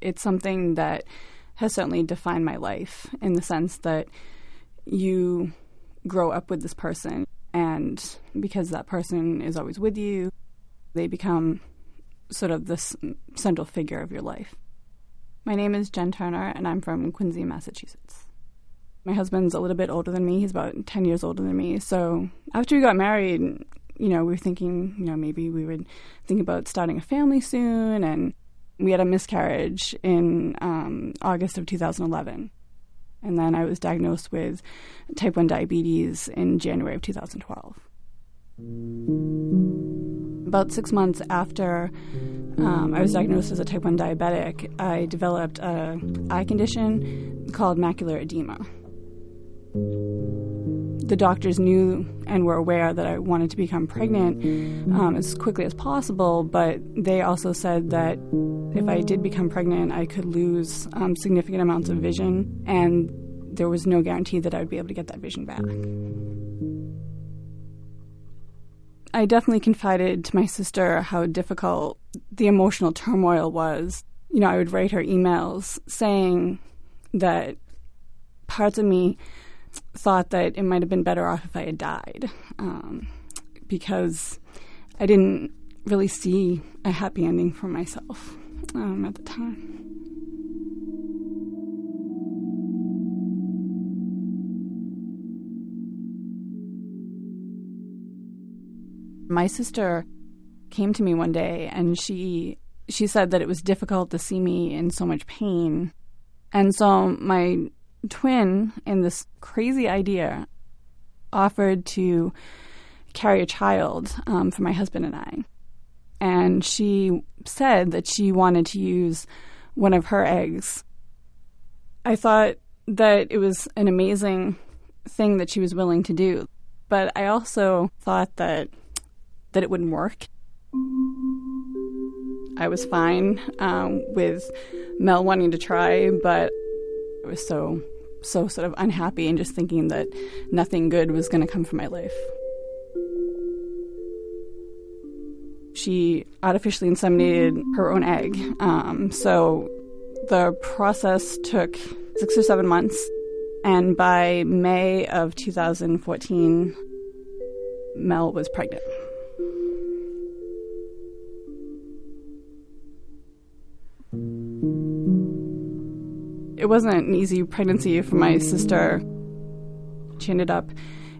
it's something that has certainly defined my life in the sense that you grow up with this person, and because that person is always with you, they become sort of this central figure of your life. My name is Jen Turner, and I'm from Quincy, Massachusetts. My husband's a little bit older than me. He's about 10 years older than me. So after we got married, you know, we were thinking, you know, maybe we would think about starting a family soon. And we had a miscarriage in um, August of 2011. And then I was diagnosed with type 1 diabetes in January of 2012. About six months after um, I was diagnosed as a type 1 diabetic, I developed a eye condition called macular edema. The doctors knew and were aware that I wanted to become pregnant um, as quickly as possible, but they also said that if I did become pregnant, I could lose um, significant amounts of vision, and there was no guarantee that I would be able to get that vision back. I definitely confided to my sister how difficult the emotional turmoil was. You know, I would write her emails saying that parts of me thought that it might have been better off if I had died um, because I didn't really see a happy ending for myself um, at the time. my sister came to me one day and she she said that it was difficult to see me in so much pain. And so my twin in this crazy idea offered to carry a child um, for my husband and I. And she said that she wanted to use one of her eggs. I thought that it was an amazing thing that she was willing to do. But I also thought that that it wouldn't work. I was fine um, with Mel wanting to try, but I was so, so sort of unhappy and just thinking that nothing good was going to come from my life. She artificially inseminated her own egg. Um, so the process took six or seven months. And by May of 2014, Mel was pregnant. It wasn't an easy pregnancy for my sister. She ended up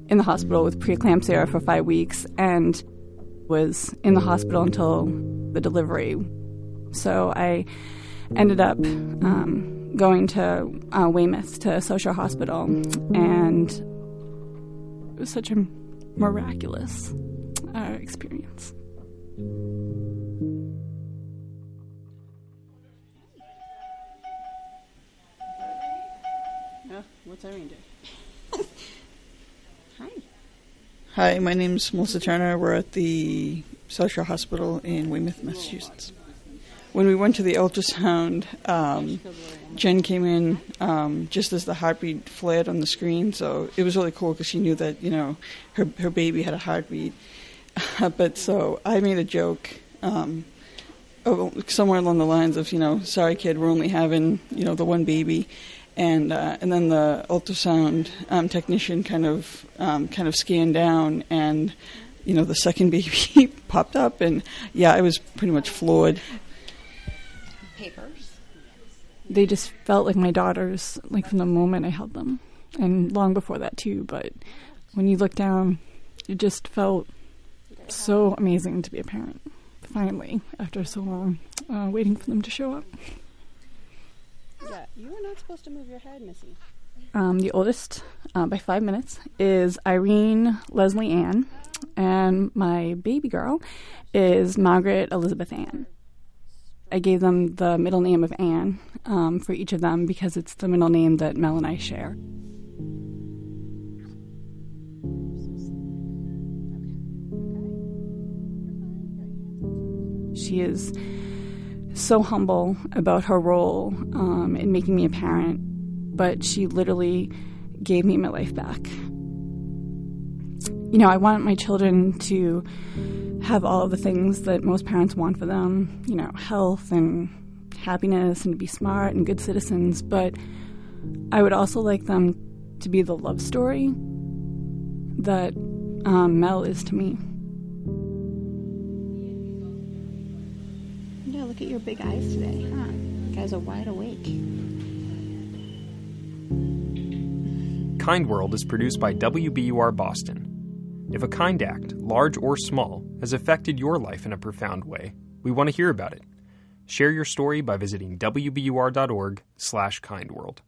in the hospital with preeclampsia for five weeks and was in the hospital until the delivery. So I ended up um, going to uh, Weymouth to South Shore Hospital, and it was such a miraculous uh, experience. What's Irene doing? Hi. Hi, my name's Melissa Turner. We're at the South Shore Hospital in Weymouth, Massachusetts. When we went to the ultrasound, um, Jen came in um, just as the heartbeat flared on the screen, so it was really cool because she knew that you know her her baby had a heartbeat. but so I made a joke. Um, somewhere along the lines of, you know, sorry kid, we're only having, you know, the one baby and uh, and then the ultrasound um, technician kind of um, kind of scanned down, and you know the second baby popped up, and yeah, I was pretty much floored. Papers. They just felt like my daughters, like from the moment I held them, and long before that too. But when you look down, it just felt so amazing to be a parent. Finally, after so long, uh, waiting for them to show up. Yeah, you are not supposed to move your head, Missy. Um, the oldest, uh, by five minutes, is Irene Leslie Ann, and my baby girl is Margaret Elizabeth Ann. I gave them the middle name of Anne um, for each of them because it's the middle name that Mel and I share. She is so humble about her role um, in making me a parent, but she literally gave me my life back. You know, I want my children to have all the things that most parents want for them, you know, health and happiness and to be smart and good citizens, but I would also like them to be the love story that um, Mel is to me. Look at your big eyes today, huh? You guys are wide awake. Kind World is produced by WBUR Boston. If a kind act, large or small, has affected your life in a profound way, we want to hear about it. Share your story by visiting wbur.org/kindworld.